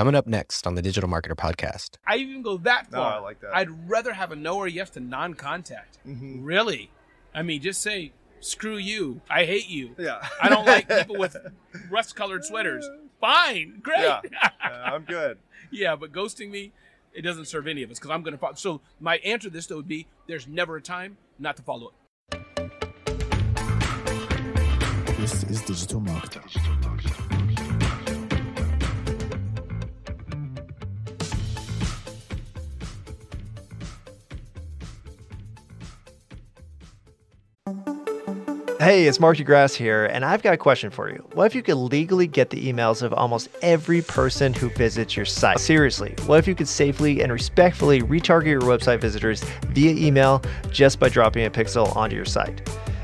Coming up next on the Digital Marketer Podcast. I even go that Oh, far. I like that. I'd rather have a no or yes to non-contact. Mhm. Really? I mean, just say, "Screw you. I hate you. Yeah. I don't like people with rust-colored sweaters." Fine, great. Yeah. Uh, I'm good. Yeah, but ghosting me, it doesn't serve any of us because I'm going to follow. So my answer to this though would be: there's never a time not to follow it. This is Digital Marketer. Hey, it's Mark DeGrasse here, and I've got a question for you. What if you could legally get the emails of almost every person who visits your site? Seriously, what if you could safely and respectfully retarget your website visitors via email just by dropping a pixel onto your site?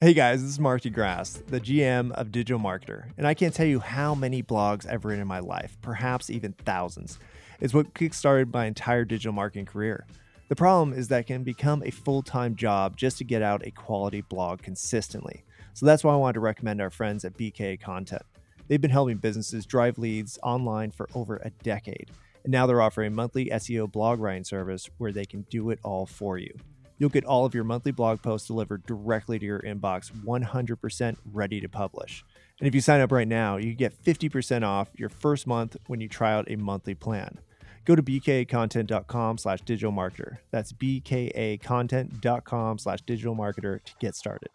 Hey guys, this is Mark DeGrasse, the GM of Digital Marketer, and I can't tell you how many blogs I've written in my life, perhaps even thousands. It's what kickstarted my entire digital marketing career. The problem is that it can become a full time job just to get out a quality blog consistently. So that's why I wanted to recommend our friends at BKA Content. They've been helping businesses drive leads online for over a decade, and now they're offering a monthly SEO blog writing service where they can do it all for you. You'll get all of your monthly blog posts delivered directly to your inbox 100% ready to publish. And if you sign up right now, you get 50% off your first month when you try out a monthly plan. Go to bkacontent.com slash digital marketer. That's bkacontent.com slash digital marketer to get started.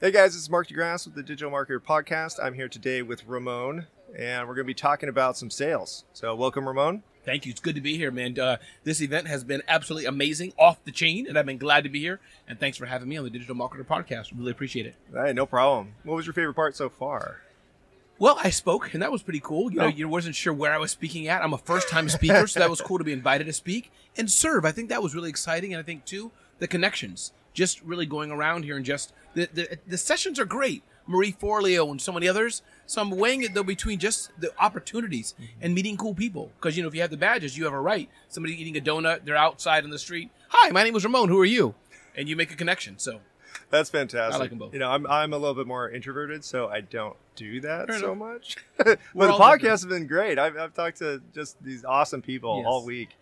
Hey guys, is Mark DeGrasse with the Digital Marketer Podcast. I'm here today with Ramon, and we're going to be talking about some sales. So, welcome, Ramon. Thank you. It's good to be here, man. Uh, this event has been absolutely amazing, off the chain, and I've been glad to be here. And thanks for having me on the Digital Marketer Podcast. Really appreciate it. Hey, no problem. What was your favorite part so far? Well, I spoke, and that was pretty cool. You know, Oh. you wasn't sure where I was speaking at. I'm a first-time speaker, so that was cool to be invited to speak and serve. I think that was really exciting, and I think too the connections, just really going around here and just the the, the sessions are great. Marie Forleo and so many others. So I'm weighing it though between just the opportunities mm-hmm. and meeting cool people. Because you know, if you have the badges, you have a right. Somebody eating a donut, they're outside in the street. Hi, my name is Ramon. Who are you? And you make a connection. So That's fantastic. I like 'em both. You know, I'm, I'm a little bit more introverted, so I don't do that Fair so enough. much. but We're the podcast different. has been great. I've, I've talked to just these awesome people Yes. all week.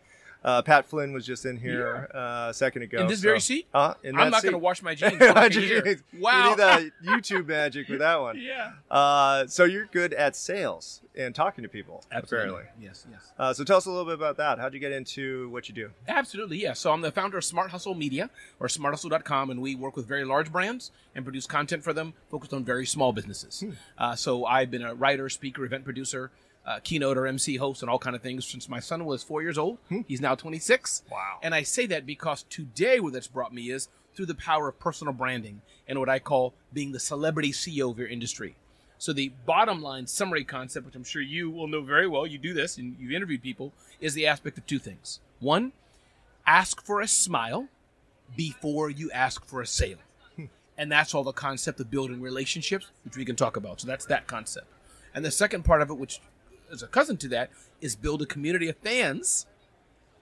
Uh, Pat Flynn was just in here uh, a second ago. In this so- very seat? Uh, in I'm not going to wash my jeans. so I can You hear. need- Wow. You need the YouTube magic with that one. yeah. Uh, so you're good at sales and talking to people, apparently. Yes. Yes. Uh, so tell us a little bit about that. How'd you get into what you do? Absolutely, yeah. So I'm the founder of Smart Hustle Media or smarthustle.com, and we work with very large brands and produce content for them focused on very small businesses. Uh, so I've been a writer, speaker, event producer, uh, keynote or MC host, and all kind of things since my son was four years old. He's now 26. Wow. And I say that because today, what that's brought me is through the power of personal branding and what I call being the celebrity CEO of your industry. So the bottom line summary concept, which I'm sure you will know very well, you do this and you've interviewed people, is the aspect of two things. One, ask for a smile before you ask for a sale. And that's all the concept of building relationships, which we can talk about. So that's that concept. And the second part of it, which is a cousin to that, is build a community of fans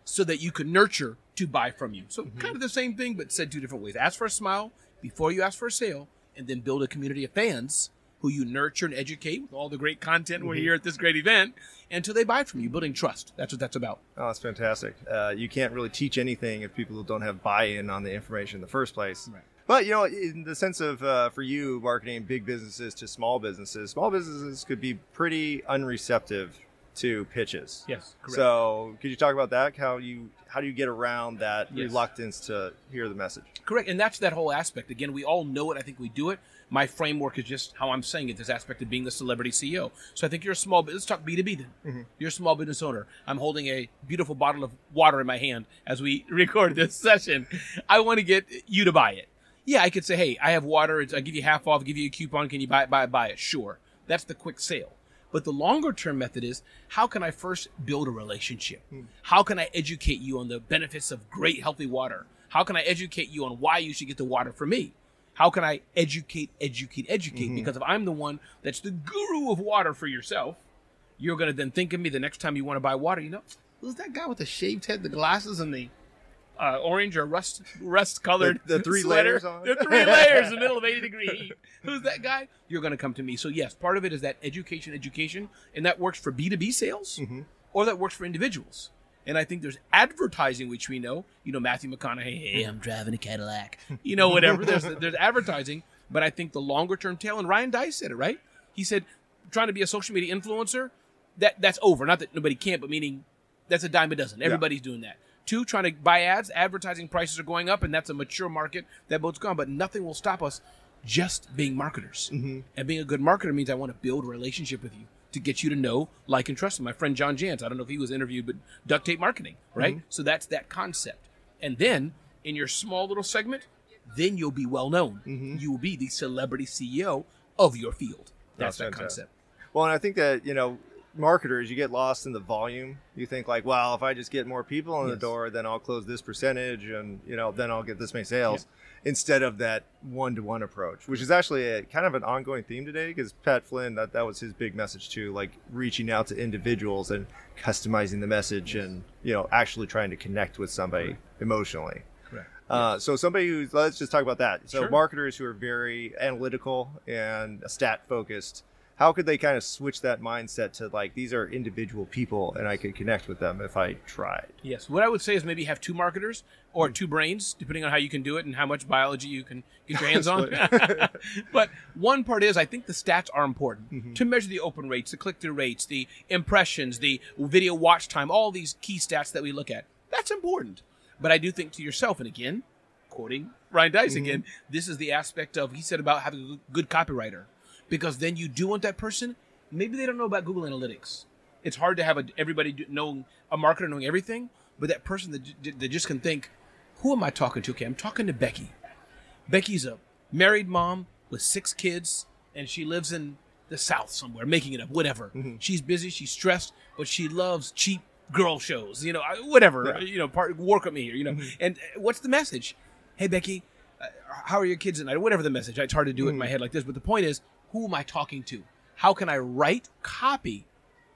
so that you can nurture to buy from you. So kind of the same thing, but said two different ways. Ask for a smile before you ask for a sale, and then build a community of fans who you nurture and educate with all the great content we're here at this great event until they buy from you, building trust. That's what that's about. Oh, that's fantastic. Uh, you can't really teach anything if people don't have buy-in on the information in the first place. Right. But you know, in the sense of uh, for you marketing big businesses to small businesses, small businesses could be pretty unreceptive to pitches. Yes, correct. So could you talk about that? How you how do you get around that Yes. reluctance to hear the message? Correct, and that's that whole aspect. Again, we all know it. I think we do it. My framework is just how I'm saying it. This aspect of being the celebrity CEO. So I think you're a small. Business let's talk B two B then. You're a small business owner. I'm holding a beautiful bottle of water in my hand as we record this session. I want to get you to buy it. Yeah, I could say, hey, I have water. I give you half off. Give you a coupon. Can you buy it? Buy it. Buy it. Sure. That's the quick sale. But the longer term method is how can I first build a relationship? Hmm. How can I educate you on the benefits of great, healthy water? How can I educate you on why you should get the water from me? How can I educate, educate, educate? Mm-hmm. Because if I'm the one that's the guru of water for yourself, you're going to then think of me the next time you want to buy water. You know, who's that guy with the shaved head, the glasses, and the uh, orange or rust rust colored The- the three sweater? layers on? The three layers in the middle of 80 degree heat. Who's that guy? You're going to come to me. So yes, part of it is that education, education, and that works for B2B sales, Mm-hmm. or that works for individuals. And I think there's advertising, which we know. You know, Matthew McConaughey. Hey, I'm driving a Cadillac. You know, whatever. there's there's advertising, but I think the longer term tail. And Ryan Deiss said it right. He said, trying to be a social media influencer, that that's over. Not that nobody can't, but meaning that's a dime a dozen. Everybody's doing that. Two, trying to buy ads, advertising prices are going up, and that's a mature market. That boat's gone, but nothing will stop us just being marketers. Mm-hmm. And being a good marketer means I want to build a relationship with you to get you to know, like, and trust me. My friend John Jantsch, I don't know if he was interviewed, but duct tape marketing, right? Mm-hmm. So that's that concept. And then in your small little segment, then you'll be well known. Mm-hmm. You will be the celebrity CEO of your field. That's That's that fantastic. concept. Well, and I think that you know, marketers, you get lost in the volume. You think like, well, if I just get more people in the door, then I'll close this percentage, and you know, then I'll get this many sales. Instead of that one-to-one approach, which is actually a kind of an ongoing theme today, because Pat Flynn that that was his big message too, like reaching out to individuals and customizing the message, and you know, actually trying to connect with somebody emotionally. Uh, so somebody who's let's just talk about that. So Sure. marketers who are very analytical and stat focused, how could they kind of switch that mindset to like these are individual people and I could connect with them if I tried? Yes. What I would say is maybe have two marketers or hmm. two brains, depending on how you can do it and how much biology you can get your hands on. but one part is I think the stats are important mm-hmm. to measure the open rates, the click through rates, the impressions, the video watch time, all these key stats that we look at. That's important. But I do think to yourself, and again, quoting Ryan Deiss mm-hmm. again, this is the aspect of he said about having a good copywriter. Because then you do want that person, maybe they don't know about Google Analytics. It's hard to have a, everybody do, knowing a marketer knowing everything, but that person that, that just can think, who am I talking to? Okay, I'm talking to Becky. Becky's a married mom with six kids, and she lives in the South somewhere, making it up, whatever. She's busy, she's stressed, but she loves cheap girl shows, you know, whatever, you know, part, work with me here, you know. And uh, what's the message? Hey, Becky, uh, how are your kids tonight? Whatever the message. It's hard to do it in my head like this, but the point is, who am I talking to? How can I write copy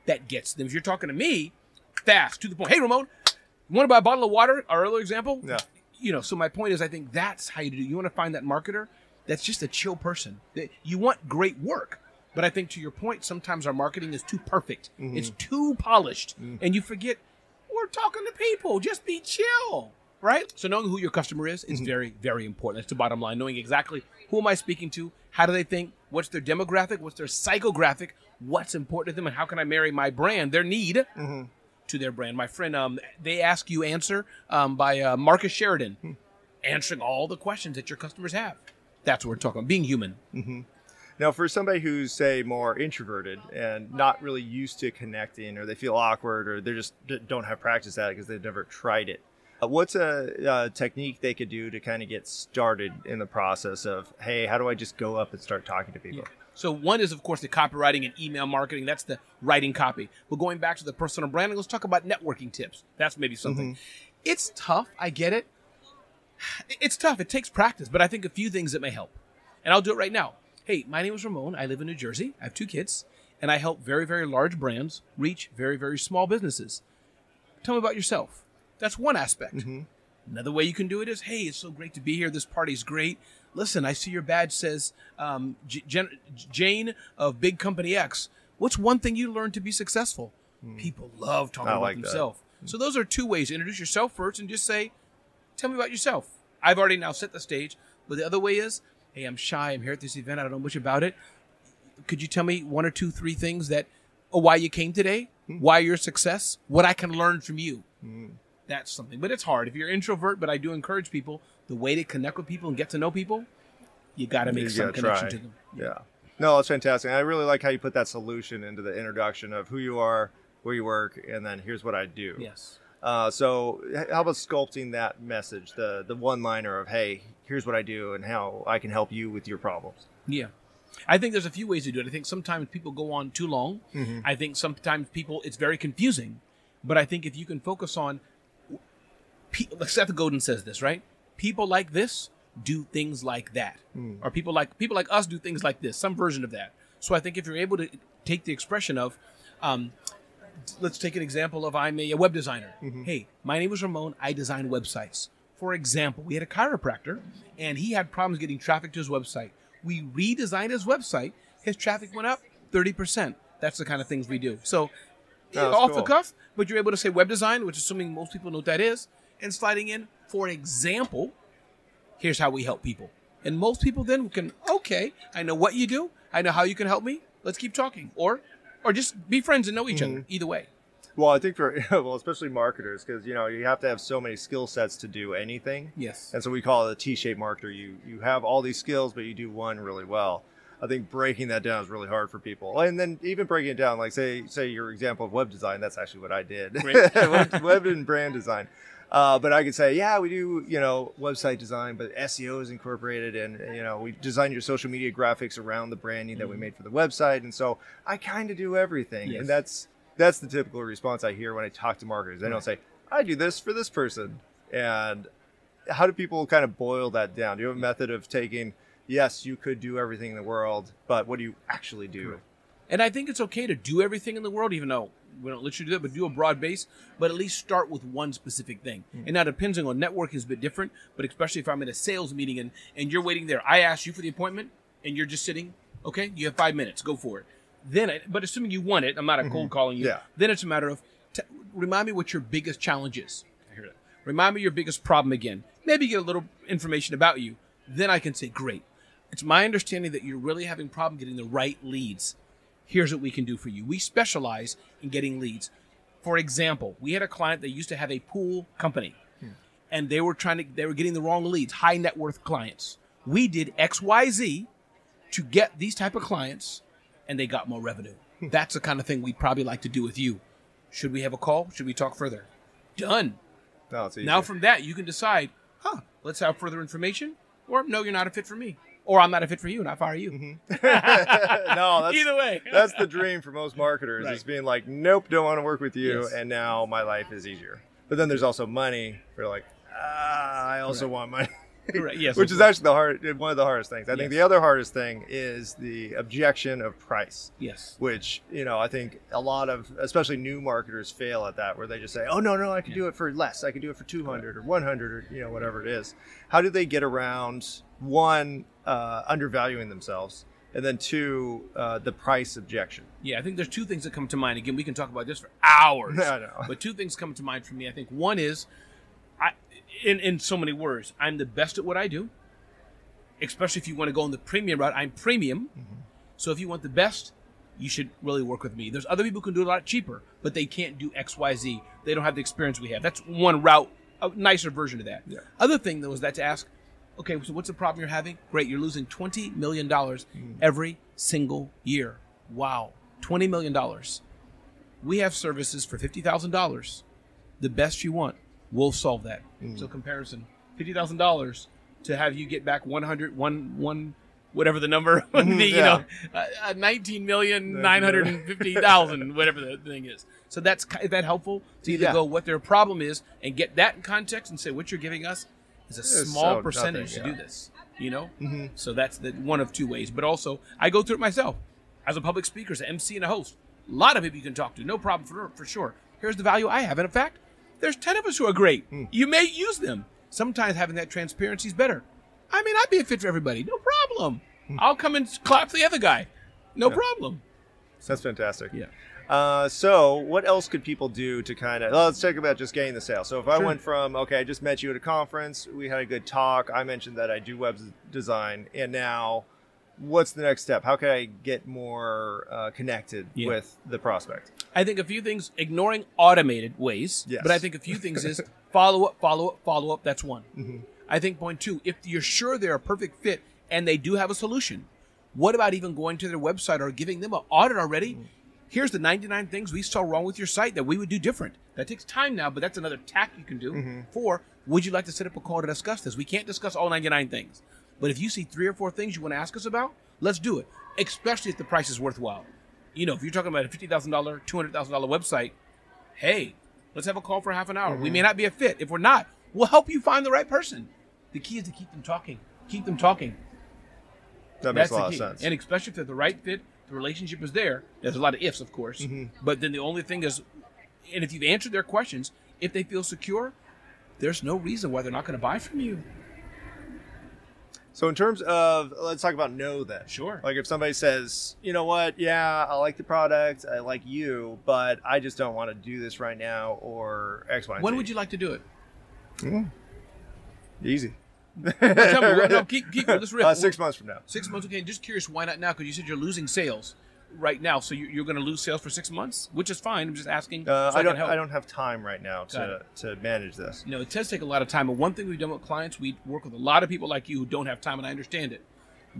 that gets them? If you're talking to me, fast, to the point. Hey, Ramon, you want to buy a bottle of water? Our other example? Yeah. You know, so my point is, I think that's how you do. it. You want to find that marketer that's just a chill person. That- You want great work, but I think to your point, sometimes our marketing is too perfect. Mm-hmm. It's too polished, mm. and you forget we're talking to people. Just be chill, right? So knowing who your customer is is mm-hmm. very, very important. That's the bottom line. Knowing exactly who am I speaking to, how do they think, what's their demographic, what's their psychographic, what's important to them, and how can I marry my brand, their need, to their brand. My friend, um, they ask you answer um, by uh, Marcus Sheridan, answering all the questions that your customers have. That's what we're talking about. Being human. Now, for somebody who's say more introverted and not really used to connecting, or they feel awkward, or they just don't have practice at it because they've never tried it, what's a, uh technique they could do to kind of get started in the process of, hey, how do I just go up and start talking to people? So one is, of course, the copywriting and email marketing. That's the writing copy. But going back to the personal branding, let's talk about networking tips. That's maybe something. It's tough. I get it. It's tough. It takes practice, but I think a few things that may help. And I'll do it right now. Hey, my name is Ramon. I live in New Jersey. I have two kids, and I help very, very large brands reach very, very small businesses. Tell me about yourself. That's one aspect. Mm-hmm. Another way you can do it is, hey, it's so great to be here. This party's great. Listen, I see your badge says um, J- Jen- Jane of Big Company X. What's one thing you learned to be successful? Hmm. People love talking I about like themselves. Hmm. So those are two ways. Introduce yourself first and just say, tell me about yourself. I've already now set the stage. But the other way is, hey, I'm shy. I'm here at this event. I don't know much about it. Could you tell me one or two, three things that of why you came today, hmm. why your success, what I can learn from you. That's something. But it's hard. If you're introvert, but I do encourage people, the way to connect with people and get to know people, you got to make You some connection try. to them. Yeah. No, that's fantastic. I really like how you put that solution into the introduction of who you are, where you work, and then here's what I do. Yes. Uh, so, how about sculpting that message, the the one liner of, "Hey, here's what I do, and how I can help you with your problems." Yeah. I think there's a few ways to do it. I think sometimes people go on too long. Mm-hmm. I think sometimes people, it's very confusing. But I think if you can focus on, pe- Seth Godin says this, right? People like this do things like that. Hmm. Or people like people like us do things like this, some version of that. So I think if you're able to take the expression of, um, let's take an example of I'm a, a web designer. Hey, my name is Ramon. I design websites. For example, we had a chiropractor and he had problems getting traffic to his website. We redesigned his website. His traffic went up 30%. That's the kind of things we do. So, you know, that's off the cuff, but you're able to say web design, which assuming most people know what that is, and sliding in, for example, here's how we help people. And most people then can, okay, I know what you do. I know how you can help me. Let's keep talking. Or or just be friends and know each Mm-hmm. other. Either way. Well, I think for well, especially marketers, because you know you have to have so many skill sets to do anything. Yes. And so we call it a T-shaped marketer. You you have all these skills, but you do one really well. I think breaking that down is really hard for people. And then even breaking it down, like say say your example of web design, that's actually what I did. Great. web, web and brand design. Uh, but I could say, yeah, we do, you know, website design, but SEO is incorporated, and you know, we design your social media graphics around the branding that we made for the website, and so I kind of do everything, Yes. and that's that's the typical response I hear when I talk to marketers. They don't say, I do this for this person, and how do people kind of boil that down? Do you have a method of taking, yes, you could do everything in the world, but what do you actually do? And I think it's okay to do everything in the world, even though we don't let you do that, but do a broad base, but at least start with one specific thing. Mm. And now depending on network is a bit different, but especially if I'm in a sales meeting and, and you're waiting there, I ask you for the appointment and you're just sitting, okay, you have five minutes, go for it. Then, I, but assuming you want it, I'm not a cold calling you. Mm-hmm. Yeah. Then it's a matter of t- remind me what your biggest challenge is. I hear that. Remind me your biggest problem again. Maybe get a little information about you. Then I can say, great. It's my understanding that you're really having problem getting the right leads. Here's what we can do for you. We specialize in getting leads. For example, we had a client that used to have a pool company hmm. and they were trying to they were getting the wrong leads, high net worth clients. We did XYZ to get these type of clients and they got more revenue. Hmm. That's the kind of thing we'd probably like to do with you. Should we have a call? Should we talk further? Done. No. Now from that you can decide, huh, let's have further information, or no, you're not a fit for me. Or I'm not a fit for you and I fire you. no, that's Either way. that's the dream for most marketers Right. is being like, nope, don't want to work with you, Yes. and now my life is easier. But then there's also money. We're like, ah, I also Correct. want money. Correct. Yes, Which is actually the hard, one of the hardest things. I think the other hardest thing is the objection of price. Yes. Which you know, I think a lot of, especially new marketers, fail at that, where they just say, "Oh no, no, I can Yeah. do it for less. I can do it for two hundred or one hundred or you know whatever it is." How do they get around one uh, undervaluing themselves, and then two uh, the price objection? Yeah, I think there's two things that come to mind. Again, we can talk about this for hours. But two things come to mind for me. I think one is, in in so many words, I'm the best at what I do. Especially if you want to go on the premium route, I'm premium. Mm-hmm. So if you want the best, you should really work with me. There's other people who can do it a lot cheaper, but they can't do X, Y, Z. They don't have the experience we have. That's one route, a nicer version of that. Yeah. Other thing though is that to ask, okay, so what's the problem you're having? Great, you're losing twenty million dollars Mm. every single year. Wow, twenty million dollars. We have services for fifty thousand dollars. The best you want, we'll solve that. Mm. So comparison, fifty thousand dollars to have you get back 100, one, one, whatever the number would be, you know, uh, uh, nineteen million nine hundred and fifty thousand, whatever the thing is. So that's is that helpful to either Yeah. go what their problem is and get that in context and say what you're giving us is a It's small so percentage nothing, to do this. You know, Mhm. so that's the one of two ways. But also, I go through it myself as a public speaker, as an MC and a host. A lot of people you can talk to, no problem for for sure. Here's the value I have, and in fact, there's ten of us who are great. Hmm. You may use them. Sometimes having that transparency is better. I mean, I'd be a fit for everybody, no problem. I'll come and clap for the other guy, no. Yeah. problem. That's fantastic. Yeah. Uh, so, what else could people do to kind of? Let's talk about just getting the sale. So, if I went from okay, I just met you at a conference, we had a good talk. I mentioned that I do web design, and now what's the next step? How can I get more uh, connected Yeah. with the prospect? I think a few things, ignoring automated ways, Yes. but I think a few things is follow up, follow up, follow up. That's one. Mm-hmm. I think point two, if you're sure they're a perfect fit and they do have a solution, what about even going to their website or giving them an audit already? Here's the 99 things we saw wrong with your site that we would do different. That takes time now, but that's another tack you can do. Mm-hmm. Four, would you like to set up a call to discuss this? We can't discuss all 99 things, but if you see three or four things you want to ask us about, let's do it, especially if the price is worthwhile. You know, if you're talking about a $50,000, $200,000 website, hey, let's have a call for half an hour. We may not be a fit. If we're not, we'll help you find the right person. The key is to keep them talking. Keep them talking. That makes That's a lot of sense. And especially if they're the right fit, the relationship is there. There's a lot of ifs, of course. Mm-hmm. But then the only thing is, and if you've answered their questions, if they feel secure, there's no reason why they're not going to buy from you. So in terms of let's talk about no then. Sure. Like if somebody says, you know what, yeah, I like the product, I like you, but I just don't want to do this right now or X, Y, When would you like to do it? Easy. Tell me, no, keep, keep real. Uh, six months from now. Six months, okay. Just curious, why not now? Because you said you're losing sales right now, so you- you're going to lose sales for six months, which is fine. I'm just asking. Uh, so I I, don't. I don't have time right now to to manage this. No, it does take a lot of time. But one thing we've done with clients, we work with a lot of people like you who don't have time, and I understand it.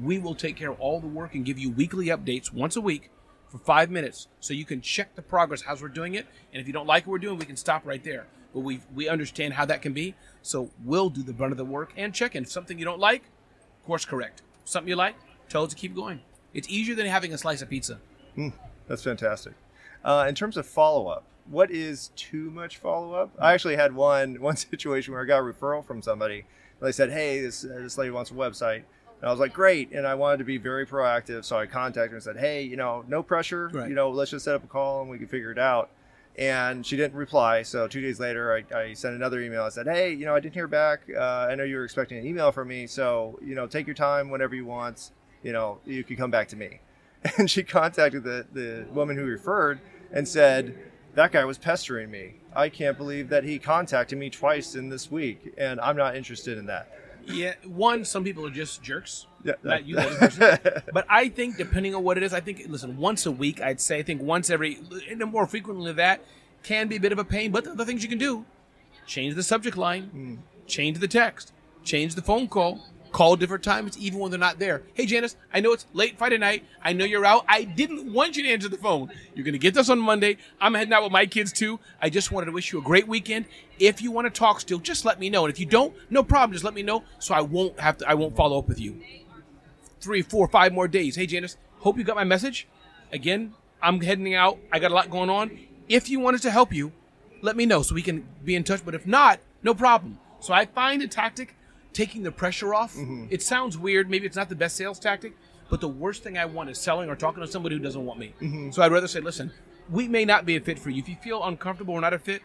We will take care of all the work and give you weekly updates once a week for five minutes so you can check the progress as we're doing it. And if you don't like what we're doing, we can stop right there. But we we understand how that can be. So we'll do the brunt of the work and check in. If something you don't like, of course correct. Something you like, tell us to keep going. It's easier than having a slice of pizza. That's fantastic. Uh, in terms of follow up, what is too much follow up? I actually had one one situation where I got a referral from somebody. And They said, "Hey, this uh, this lady wants a website," and I was like, "Great!" And I wanted to be very proactive, so I contacted her and said, "Hey, you know, no pressure. Right. You know, let's just set up a call and we can figure it out." And she didn't reply. So two days later, I, I sent another email. I said, "Hey, you know, I didn't hear back. Uh, I know you were expecting an email from me, so you know, take your time whenever you want. You know, you can come back to me." and she contacted the, the woman who referred and said that guy was pestering me i can't believe that he contacted me twice in this week and i'm not interested in that Yeah, one, some people are just jerks. Yeah, not you, person. But I think, depending on what it is, I think, listen, once a week, I'd say, I think once every, and more frequently than that, can be a bit of a pain. But the other things you can do change the subject line, hmm. change the text, change the phone call, call different times, even when they're not there. Hey, Janice, I know it's late Friday night. I know you're out. I didn't want you to answer the phone. You're going to get this on Monday. I'm heading out with my kids too. I just wanted to wish you a great weekend. If you want to talk still, just let me know. And if you don't, no problem. Just let me know so I won't have to, I won't follow up with you three, four, five more days. Hey, Janice, hope you got my message. Again, I'm heading out. I got a lot going on. If you wanted to help you, let me know so we can be in touch. But if not, no problem. So I find a tactic taking the pressure off. Mm-hmm. It sounds weird. Maybe it's not the best sales tactic, but the worst thing I want is selling or talking to somebody who doesn't want me. Mm-hmm. So I'd rather say, listen, we may not be a fit for you. If you feel uncomfortable or not a fit,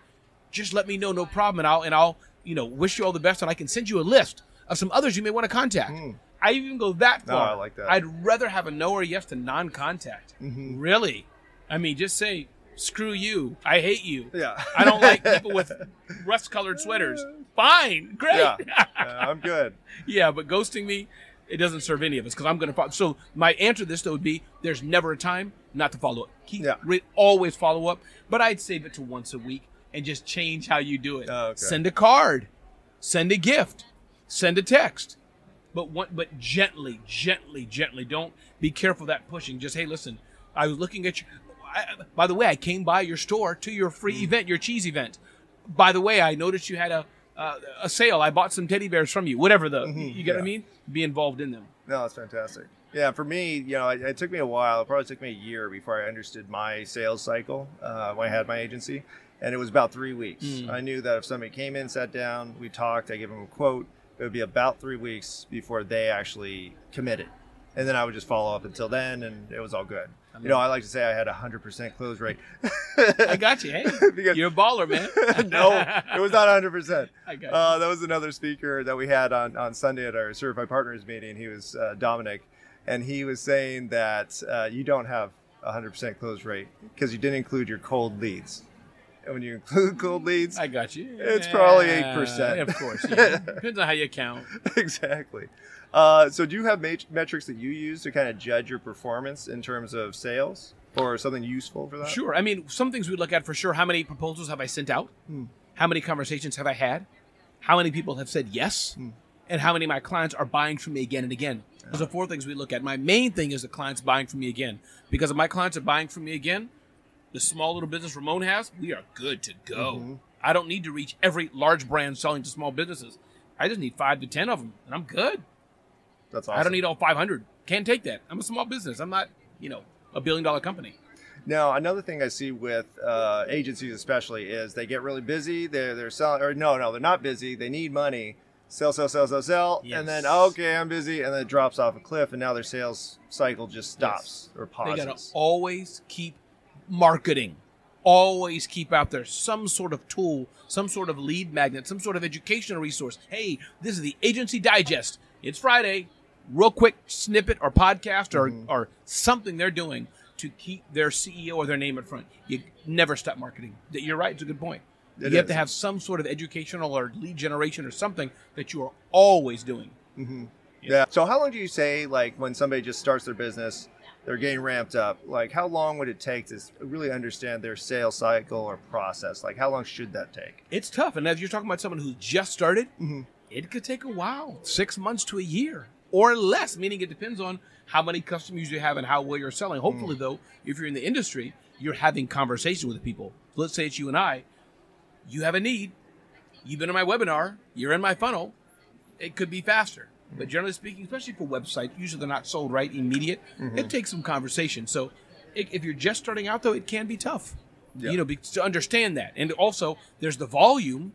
just let me know, no problem, and I'll and I'll you know wish you all the best, and I can send you a list of some others you may want to contact. Mm-hmm. I even go that No, far. I like that. I'd rather have a no or yes to non-contact. Mm-hmm. Really, I mean, just say screw you. I hate you. Yeah. I don't like people with rust-colored sweaters. Fine, great. yeah Uh, i'm good Yeah, but ghosting me, it doesn't serve any of us because I'm going to follow. So my answer to this though would be: there's never a time not to follow up. Keep Yeah. re- always follow up, but I'd save it to once a week and just change how you do it. Oh, okay. Send a card, send a gift, send a text, but one, but gently, gently, gently. Don't be careful that pushing. Just hey, listen, I was looking at you. I, by the way, I came by your store to your free Mm. event, your cheese event. By the way, I noticed you had a uh, a sale. I bought some teddy bears from you. Whatever the you get what I Mm-hmm. mean. Be involved in them. no that's fantastic yeah for me you know it, it took me a while it probably took me a year before i understood my sales cycle uh, when i had my agency and it was about three weeks Mm. i knew that if somebody came in sat down we talked i gave them a quote it would be about three weeks before they actually committed and then i would just follow up until then and it was all good you know i like to say i had a 100% close rate I got you. Hey, Because- you're a baller, man. no, it was not 100%. I got you. Uh, that was another speaker that we had on, on Sunday at our Certified Partners meeting. He was uh, Dominic, and he was saying that uh, you don't have a 100% close rate because you didn't include your cold leads. When you include cold leads, I got you. It's probably 8%. Of course. Yeah. Depends on how you count. exactly. Uh, so, do you have mat- metrics that you use to kind of judge your performance in terms of sales, or something useful for that? Sure. I mean, some things we look at for sure. How many proposals have I sent out? Hmm. How many conversations have I had? How many people have said yes? Hmm. And how many of my clients are buying from me again and again? Those are four things we look at. My main thing is the clients buying from me again. Because if my clients are buying from me again, the small little business Ramon has, we are good to go. Mm-hmm. I don't need to reach every large brand selling to small businesses. I just need five to ten of them, and I'm good. That's awesome. I don't need all 500. Can't take that. I'm a small business. I'm not, you know, a billion dollar company. Now, another thing I see with uh, agencies, especially, is they get really busy. They're they're selling, or no, no, they're not busy. They need money. Sell, sell, sell, sell, sell, and then okay, I'm busy, and then it drops off a cliff, and now their sales cycle just stops or pauses. They got to always keep marketing. Always keep out there some sort of tool, some sort of lead magnet, some sort of educational resource. Hey, this is the Agency Digest. It's Friday. Real quick snippet or podcast or, Mm-hmm. or something they're doing to keep their CEO or their name in front. You never stop marketing. That- You're right. It's a good point. It you have is. to have some sort of educational or lead generation or something that you are always doing. Yeah. So how long do you say like when somebody just starts their business, they're getting ramped up? Like how long would it take to really understand their sales cycle or process? Like how long should that take? It's tough. And if you're talking about someone who just started, Mm-hmm. it could take a while six months to a year or less, meaning it depends on how many customers you have and how well you're selling. Hopefully, Mm. though, if you're in the industry, you're having conversation with people. Let's say it's you and I. You have a need. You've been in my webinar. You're in my funnel. It could be faster. But Mm. generally speaking, especially for websites, usually they're not sold right immediate. Mm-hmm. It takes some conversation. So if you're just starting out, though, it can be tough. Yeah. You know, be, to understand that. And also, there's the volume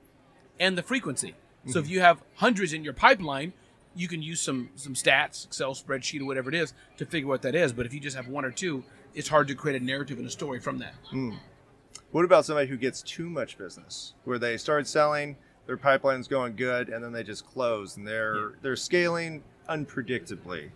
and the frequency. So if you have hundreds in your pipeline, you can use some some stats, Excel spreadsheet or whatever it is to figure what that is. But if you just have one or two, it's hard to create a narrative and a story from that. What about somebody who gets too much business, where they start selling, their pipeline's going good, and then they just close and they're they're scaling unpredictably?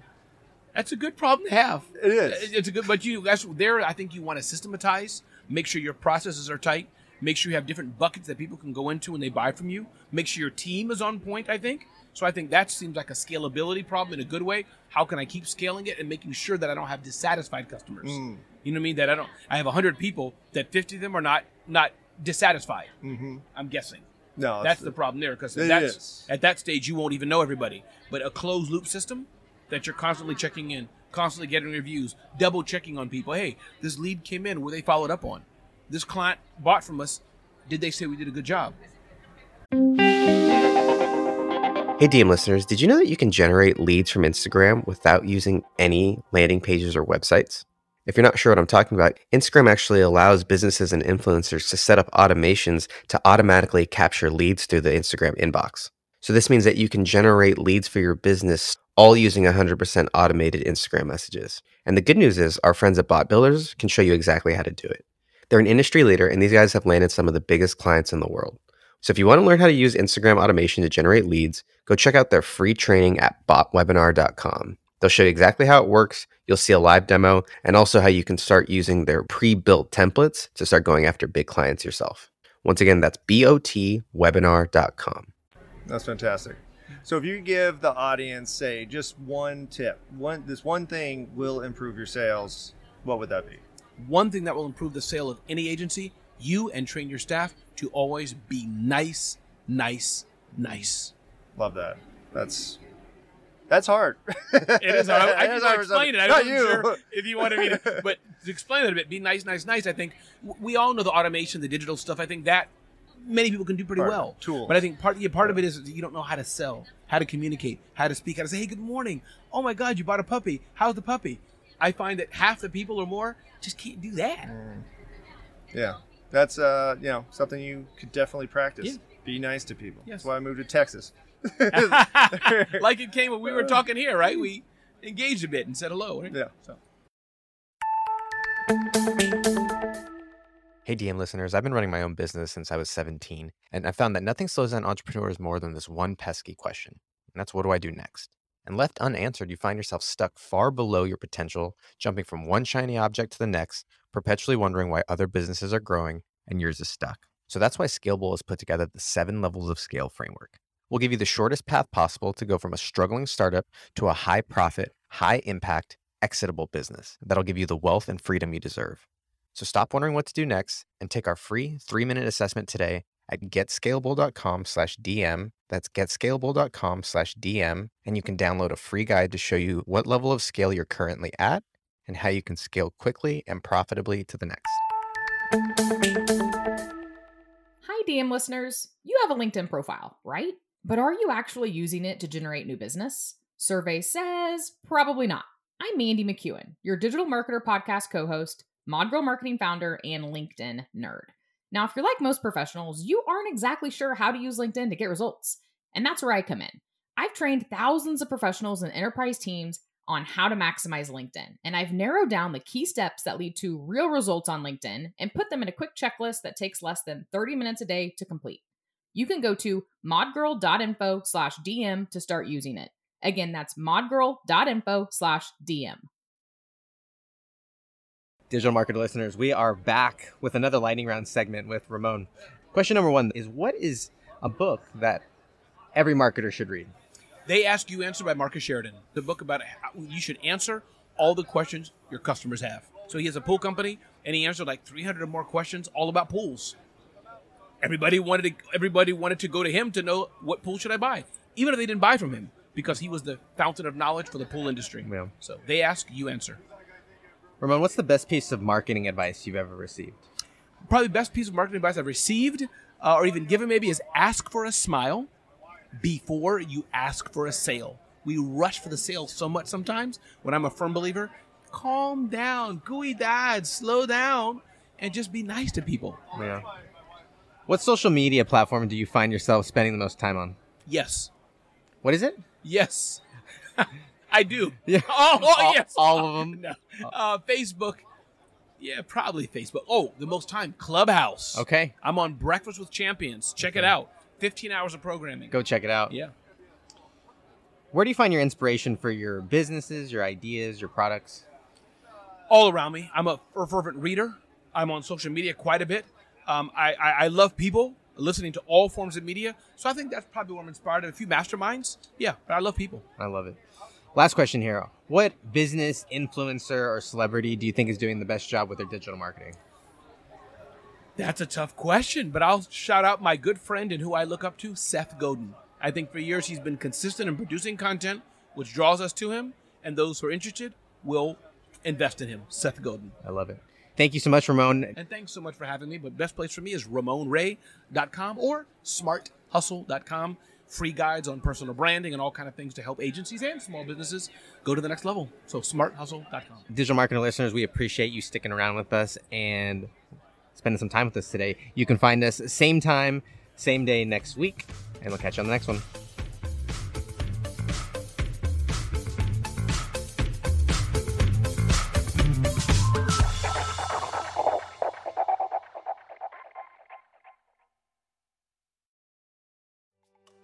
That's a good problem to have. It is. It's a good, but you that's there. I think you want to systematize, make sure your processes are tight, make sure you have different buckets that people can go into when they buy from you. Make sure your team is on point. I think so. I think that seems like a scalability problem in a good way. How can I keep scaling it and making sure that I don't have dissatisfied customers? Mm. You know what I mean? That I don't. I have hundred people that fifty of them are not not dissatisfied. Mm-hmm. I'm guessing. No, That's the problem there because It that's at that stage you won't even know everybody. But a closed loop system that you're constantly checking in, constantly getting reviews, double checking on people. Hey, this lead came in. Were they followed up on? This client bought from us. Did they say we did a good job? Hey, DM listeners, did you know that you can generate leads from Instagram without using any landing pages or websites? If you're not sure what I'm talking about, Instagram actually allows businesses and influencers to set up automations to automatically capture leads through the Instagram inbox. So, this means that you can generate leads for your business all using 100% automated Instagram messages. And the good news is, our friends at Bot Builders can show you exactly how to do it. They're an industry leader, and these guys have landed some of the biggest clients in the world. So if you want to learn how to use Instagram automation to generate leads, go check out their free training at botwebinar.com. They'll show you exactly how it works. You'll see a live demo and also how you can start using their pre-built templates to start going after big clients yourself. Once again, that's botwebinar.com. That's fantastic. So if you give the audience, say, just one tip, one this one thing will improve your sales, what would that be? One thing that will improve the sale of any agency, you and train your staff to always be nice, nice, nice. Love that. That's that's hard. It is. I, I It can is hard for explain it. I Not you. sure if you wanted me to, but to explain it a bit, be nice, nice, nice. I think we all know the automation, the digital stuff. I think that many people can do pretty Part- well. tools. But I think part yeah, part of it is you don't know how to sell, how to communicate, how to speak, how to say, "Hey, good morning. Oh my God, you bought a puppy. How's the puppy?" I find that half the people or more just can't do that. Yeah, that's uh, you know something you could definitely practice. Yeah. Be nice to people. Yes. That's why I moved to Texas. like it came when we were uh. talking here, right? We engaged a bit and said hello. Right? Yeah. So. Hey, DM listeners, I've been running my own business since I was 17, and I found that nothing slows down entrepreneurs more than this one pesky question. And that's what do I do next? And left unanswered, you find yourself stuck far below your potential, jumping from one shiny object to the next, perpetually wondering why other businesses are growing and yours is stuck. So that's why Scalable has put together the seven levels of scale framework. We'll give you the shortest path possible to go from a struggling startup to a high profit, high impact, exitable business that'll give you the wealth and freedom you deserve. So stop wondering what to do next and take our free three minute assessment today at getscalable.com slash DM. That's getscalable.com slash DM. And you can download a free guide to show you what level of scale you're currently at and how you can scale quickly and profitably to the next. Hi, DM listeners. You have a LinkedIn profile, right? But are you actually using it to generate new business? Survey says probably not. I'm Mandy McEwen, your digital marketer podcast co host, ModGirl marketing founder, and LinkedIn nerd. Now, if you're like most professionals, you aren't exactly sure how to use LinkedIn to get results. And that's where I come in. I've trained thousands of professionals and enterprise teams on how to maximize LinkedIn. And I've narrowed down the key steps that lead to real results on LinkedIn and put them in a quick checklist that takes less than 30 minutes a day to complete. You can go to modgirl.info slash DM to start using it. Again, that's modgirl.info slash DM. Digital marketer listeners, we are back with another lightning round segment with Ramon. Question number one is What is a book that every marketer should read? They Ask You Answer by Marcus Sheridan, the book about how you should answer all the questions your customers have. So he has a pool company, and he answered like 300 or more questions all about pools. Everybody wanted to, everybody wanted to go to him to know what pool should I buy, even if they didn't buy from him, because he was the fountain of knowledge for the pool industry. Yeah. So they ask, you answer. Ramon, what's the best piece of marketing advice you've ever received? Probably the best piece of marketing advice I've received, uh, or even given, maybe, is ask for a smile before you ask for a sale. We rush for the sale so much sometimes. When I'm a firm believer, calm down, gooey dad, slow down, and just be nice to people. Yeah. What social media platform do you find yourself spending the most time on? Yes, What is it? yes, I do. Yeah. Oh, oh, All- yes, all of 'em? No. Uh, Facebook. Yeah, probably Facebook. Oh, the most time Clubhouse. Okay, I'm on Breakfast with Champions. Check it out. 15 hours of programming. go check it out. Yeah. Where do you find your inspiration for your businesses, your ideas, your products? all around me. I'm a fervent reader. I'm on social media quite a bit. Um, I, I, I love people, listening to all forms of media. So I think that's probably where I'm inspired. A few masterminds. Yeah, but I love people. I love it. Last question here. What business, influencer, or celebrity do you think is doing the best job with their digital marketing? That's a tough question, but I'll shout out my good friend and who I look up to, Seth Godin. I think for years he's been consistent in producing content, which draws us to him, and those who are interested will invest in him. Seth Godin. I love it. Thank you so much, Ramon. And thanks so much for having me. But best place for me is RamonRay.com or SmartHustle.com. Free guides on personal branding and all kind of things to help agencies and small businesses go to the next level. So SmartHustle.com. Digital marketing listeners, we appreciate you sticking around with us and spending some time with us today. You can find us same time, same day next week, and we'll catch you on the next one.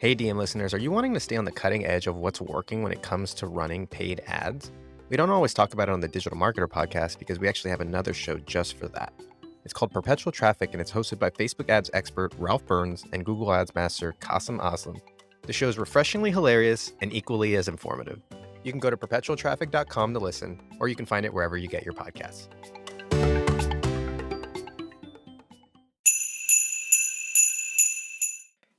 Hey, DM listeners, are you wanting to stay on the cutting edge of what's working when it comes to running paid ads? We don't always talk about it on the Digital Marketer podcast because we actually have another show just for that. It's called Perpetual Traffic and it's hosted by Facebook ads expert Ralph Burns and Google Ads master Qasim Aslam. The show is refreshingly hilarious and equally as informative. You can go to perpetualtraffic.com to listen, or you can find it wherever you get your podcasts.